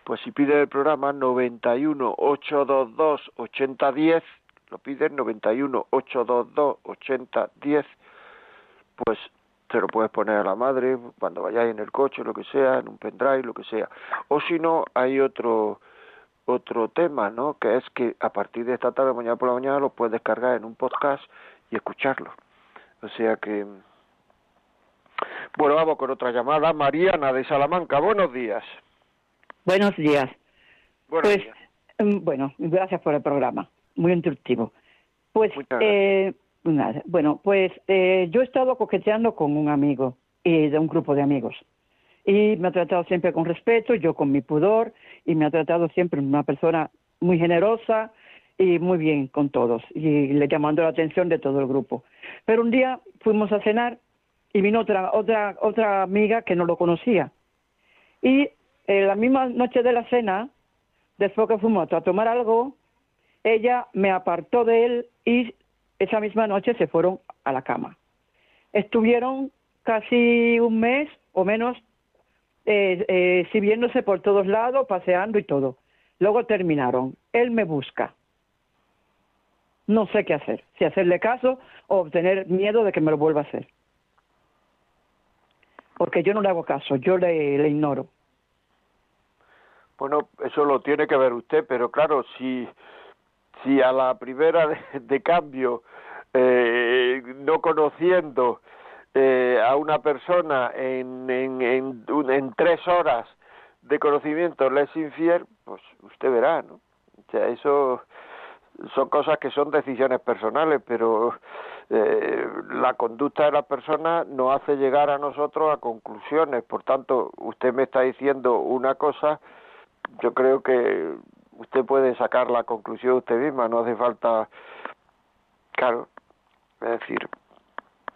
pues si pide el programa 91 822 8010 lo pide 91 822 8010 pues se lo puedes poner a la madre cuando vayáis en el coche, lo que sea, en un pendrive, lo que sea. O si no, hay otro otro tema, ¿no? Que es que a partir de esta tarde, mañana por la mañana, lo puedes descargar en un podcast y escucharlo. O sea que... Bueno, vamos con otra llamada. Mariana de Salamanca, buenos días. Buenos días. Buenos pues, días. mm, bueno, gracias por el programa, muy instructivo. Pues, eh, Bueno, pues eh, yo he estado coqueteando con un amigo y de un grupo de amigos. Y me ha tratado siempre con respeto, yo con mi pudor, y me ha tratado siempre una persona muy generosa y muy bien con todos, y le llamando la atención de todo el grupo. Pero un día fuimos a cenar y vino otra, otra, otra amiga que no lo conocía. Y en la misma noche de la cena, después que fuimos a tomar algo, ella me apartó de él y esa misma noche se fueron a la cama. Estuvieron casi un mes o menos eh, eh, sirviéndose por todos lados, paseando y todo. Luego terminaron. Él me busca. No sé qué hacer, si hacerle caso o tener miedo de que me lo vuelva a hacer. Porque yo no le hago caso, yo le, le ignoro. Bueno, eso lo tiene que ver usted, pero claro, si si a la primera de, cambio, eh, no conociendo eh, a una persona en, en, en, en, tres horas de conocimiento le es infiel, pues usted verá, ¿no? O sea, eso son cosas que son decisiones personales, pero eh, la conducta de la persona nos hace llegar a nosotros a conclusiones. Por tanto, usted me está diciendo una cosa, yo creo que usted puede sacar la conclusión usted misma, no hace falta, claro, es decir,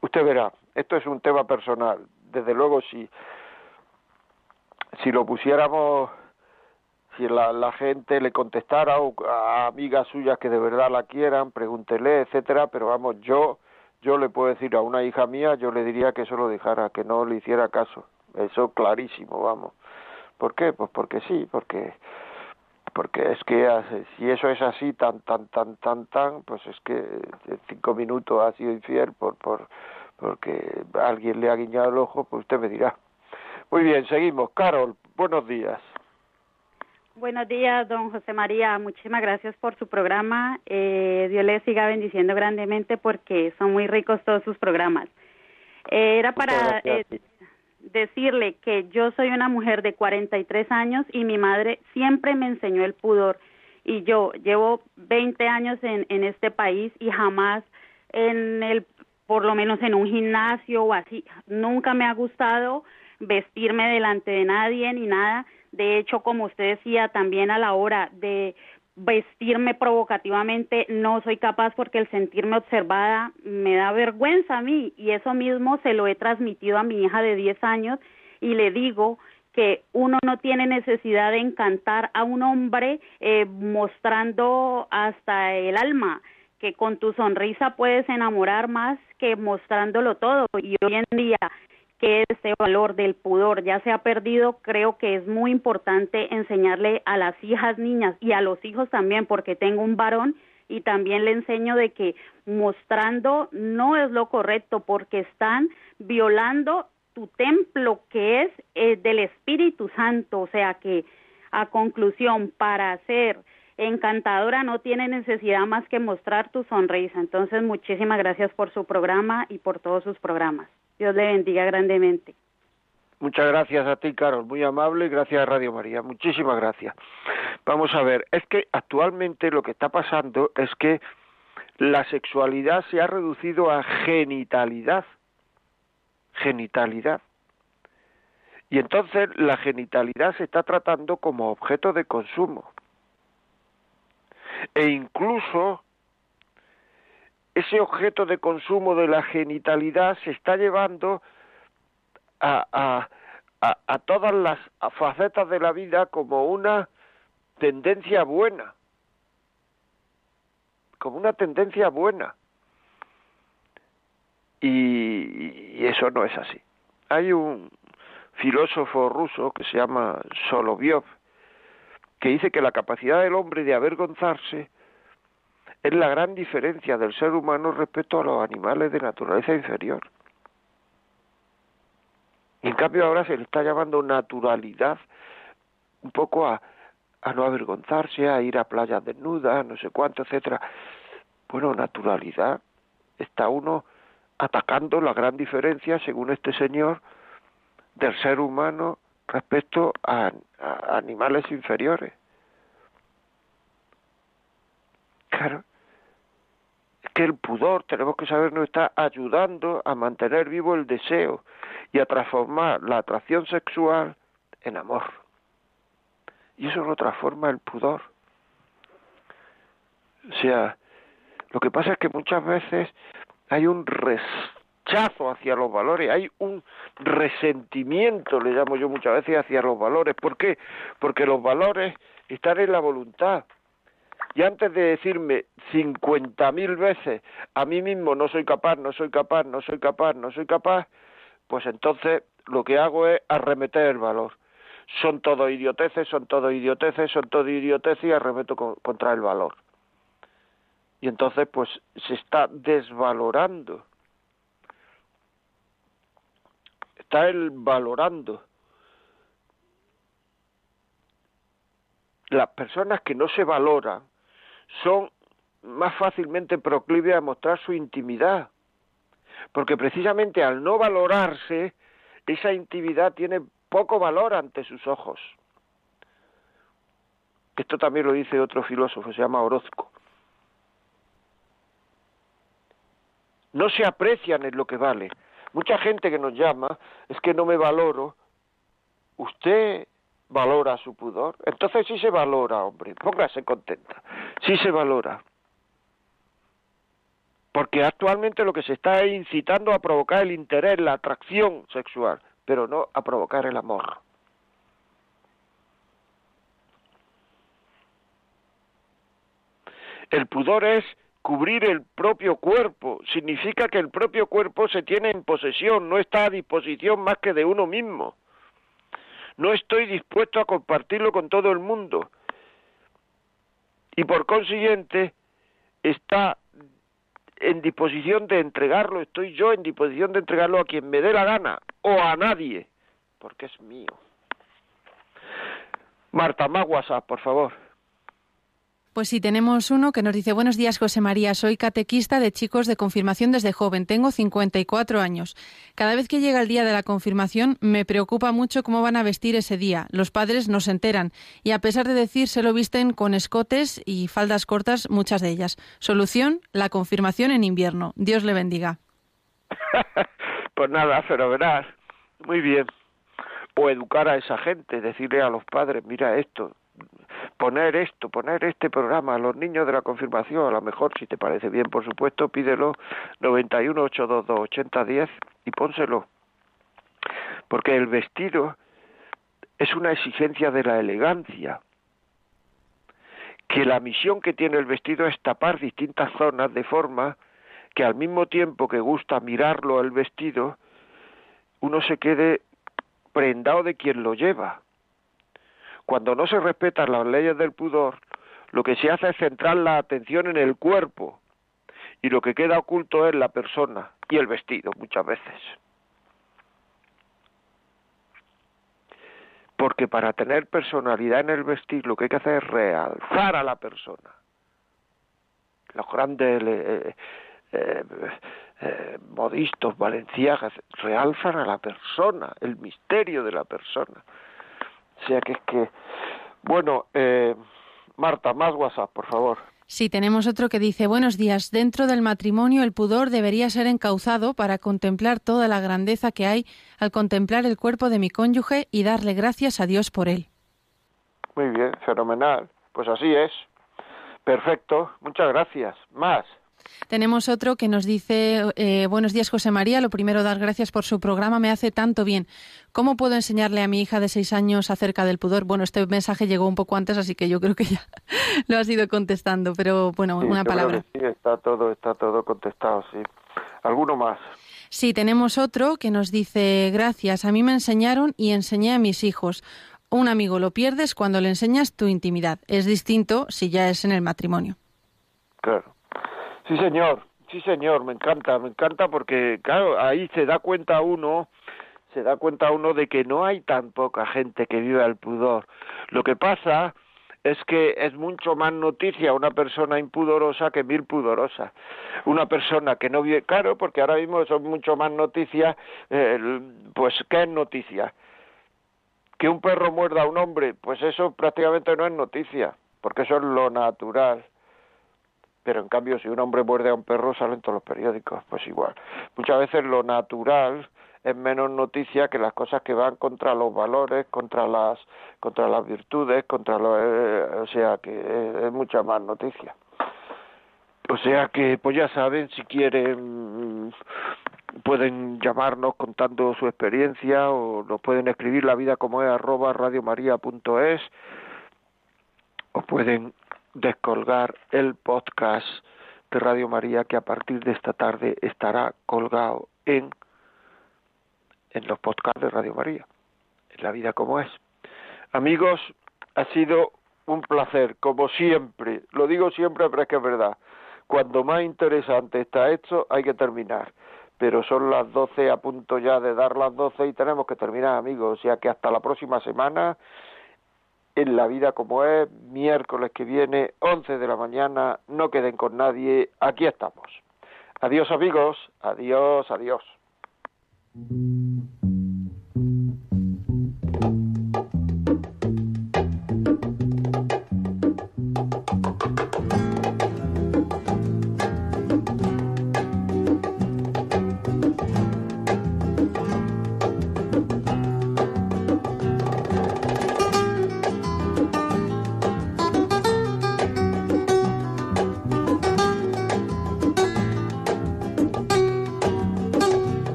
usted verá, esto es un tema personal, desde luego si, si lo pusiéramos, si la, la gente le contestara a amigas suyas que de verdad la quieran, pregúntele, etcétera, pero vamos, yo, yo le puedo decir a una hija mía, yo le diría que eso lo dejara, que no le hiciera caso, eso clarísimo, vamos. ¿Por qué? Pues porque sí, porque porque es que si eso es así tan tan tan tan tan pues es que en cinco minutos ha sido infiel por por porque alguien le ha guiñado el ojo pues usted me dirá muy bien seguimos Carol buenos días Buenos días, don José María. Muchísimas gracias por su programa. Eh, Dios le siga bendiciendo grandemente porque son muy ricos todos sus programas. Eh, era para eh, decirle que yo soy una mujer de 43 años y mi madre siempre me enseñó el pudor. Y yo llevo 20 años en, en este país y jamás en el por lo menos en un gimnasio o así nunca me ha gustado vestirme delante de nadie ni nada. De hecho como usted decía también a la hora de vestirme provocativamente no soy capaz porque el sentirme observada me da vergüenza a mí y eso mismo se lo he transmitido a mi hija de 10 años y le digo que uno no tiene necesidad de encantar a un hombre eh, mostrando hasta el alma, que con tu sonrisa puedes enamorar más que mostrándolo todo. Y hoy en día que este valor del pudor ya se ha perdido, creo que es muy importante enseñarle a las hijas niñas y a los hijos también, porque tengo un varón y también le enseño de que mostrando no es lo correcto porque están violando tu templo que es eh, del Espíritu Santo, o sea que a conclusión para ser encantadora no tiene necesidad más que mostrar tu sonrisa. Entonces, muchísimas gracias por su programa y por todos sus programas. Dios le bendiga grandemente. Muchas gracias a ti, Carol, muy amable, y gracias a Radio María, muchísimas gracias. Vamos a ver, es que actualmente lo que está pasando es que la sexualidad se ha reducido a genitalidad, genitalidad. Y entonces la genitalidad se está tratando como objeto de consumo. E incluso ese objeto de consumo de la genitalidad se está llevando a, todas las facetas de la vida como una tendencia buena, como una tendencia buena. Y, y, eso no es así. Hay un filósofo ruso que se llama Solovyov, que dice que la capacidad del hombre de avergonzarse es la gran diferencia del ser humano respecto a los animales de naturaleza inferior. Y en cambio ahora se le está llamando naturalidad un poco a, a no avergonzarse, a ir a playas desnudas, no sé cuánto, etcétera. Bueno, naturalidad. Está uno atacando la gran diferencia, según este señor, del ser humano respecto a animales inferiores. Claro, es que el pudor, tenemos que saber, nos está ayudando a mantener vivo el deseo y a transformar la atracción sexual en amor. Y eso lo transforma el pudor. O sea, lo que pasa es que muchas veces hay un rechazo hacia los valores, hay un resentimiento, le llamo yo muchas veces, hacia los valores. ¿Por qué? Porque los valores están en la voluntad. Y antes de decirme cincuenta mil veces a mí mismo no soy capaz, no soy capaz, no soy capaz, no soy capaz, pues entonces lo que hago es arremeter el valor. Son todo idioteces, son todo idioteces, son todo idioteces y arremeto contra el valor. Y entonces pues se está desvalorando. Está el valorando. Las personas que no se valoran son más fácilmente proclives a mostrar su intimidad, porque precisamente al no valorarse, esa intimidad tiene poco valor ante sus ojos. Esto también lo dice otro filósofo, se llama Orozco. No se aprecian en lo que vale. Mucha gente que nos llama es que no me valoro. Usted valora su pudor. Entonces sí se valora, hombre, póngase contenta. Sí se valora. Porque actualmente lo que se está es incitando a provocar el interés, la atracción sexual, pero no a provocar el amor. El pudor es cubrir el propio cuerpo, significa que el propio cuerpo se tiene en posesión, no está a disposición más que de uno mismo no estoy dispuesto a compartirlo con todo el mundo. Y por consiguiente, está en disposición de entregarlo, estoy yo en disposición de entregarlo a quien me dé la gana o a nadie, porque es mío. Marta, más WhatsApp, por favor. Pues sí, tenemos uno que nos dice, buenos días José María, soy catequista de chicos de confirmación desde joven, tengo 54 años. Cada vez que llega el día de la confirmación me preocupa mucho cómo van a vestir ese día. Los padres no se enteran y a pesar de decir se lo visten con escotes y faldas cortas, muchas de ellas. Solución, la confirmación en invierno. Dios le bendiga. pues nada, fenomenal. Muy bien. O educar a esa gente, decirle a los padres, mira esto, poner esto, poner este programa a los niños de la confirmación, a lo mejor si te parece bien, por supuesto, pídelo 91 822 8010 y pónselo. porque el vestido es una exigencia de la elegancia, que la misión que tiene el vestido es tapar distintas zonas de forma que al mismo tiempo que gusta mirarlo el vestido, uno se quede prendado de quien lo lleva. Cuando no se respetan las leyes del pudor, lo que se hace es centrar la atención en el cuerpo y lo que queda oculto es la persona y el vestido muchas veces. Porque para tener personalidad en el vestir lo que hay que hacer es realzar a la persona. Los grandes eh, eh, eh, modistos, valenciagas, realzan a la persona, el misterio de la persona. O sea que es que, bueno, eh, Marta, más WhatsApp, por favor. Sí, tenemos otro que dice, buenos días, dentro del matrimonio el pudor debería ser encauzado para contemplar toda la grandeza que hay al contemplar el cuerpo de mi cónyuge y darle gracias a Dios por él. Muy bien, fenomenal. Pues así es. Perfecto, muchas gracias. Más. Tenemos otro que nos dice, eh, buenos días José María, lo primero dar gracias por su programa, me hace tanto bien. ¿Cómo puedo enseñarle a mi hija de seis años acerca del pudor? Bueno, este mensaje llegó un poco antes, así que yo creo que ya lo has ido contestando, pero bueno, una palabra. Sí, está todo, está todo contestado, sí. ¿Alguno más? Sí, tenemos otro que nos dice, gracias, a mí me enseñaron y enseñé a mis hijos. Un amigo lo pierdes cuando le enseñas tu intimidad. Es distinto si ya es en el matrimonio. Claro. Sí, señor, sí, señor, me encanta, me encanta porque, claro, ahí se da cuenta uno, se da cuenta uno de que no hay tan poca gente que viva el pudor. Lo que pasa es que es mucho más noticia una persona impudorosa que mil pudorosas. Una persona que no vive, claro, porque ahora mismo son mucho más noticias, eh, pues, ¿qué es noticia? Que un perro muerda a un hombre, pues eso prácticamente no es noticia, porque eso es lo natural pero en cambio si un hombre muerde a un perro salen todos los periódicos, pues igual. Muchas veces lo natural es menos noticia que las cosas que van contra los valores, contra las contra las virtudes, contra lo, eh, o sea que es, mucha más noticia. O sea que pues ya saben si quieren pueden llamarnos contando su experiencia o nos pueden escribir la vida como es arroba radiomaria.es o pueden descolgar el podcast de Radio María que a partir de esta tarde estará colgado en, en los podcasts de Radio María, en la vida como es. Amigos, ha sido un placer, como siempre, lo digo siempre, pero es que es verdad, cuando más interesante está hecho, hay que terminar. Pero son las doce a punto ya de dar las doce y tenemos que terminar, amigos. O sea que hasta la próxima semana en la vida como es, miércoles que viene, 11 de la mañana, no queden con nadie, aquí estamos. Adiós amigos, adiós, adiós.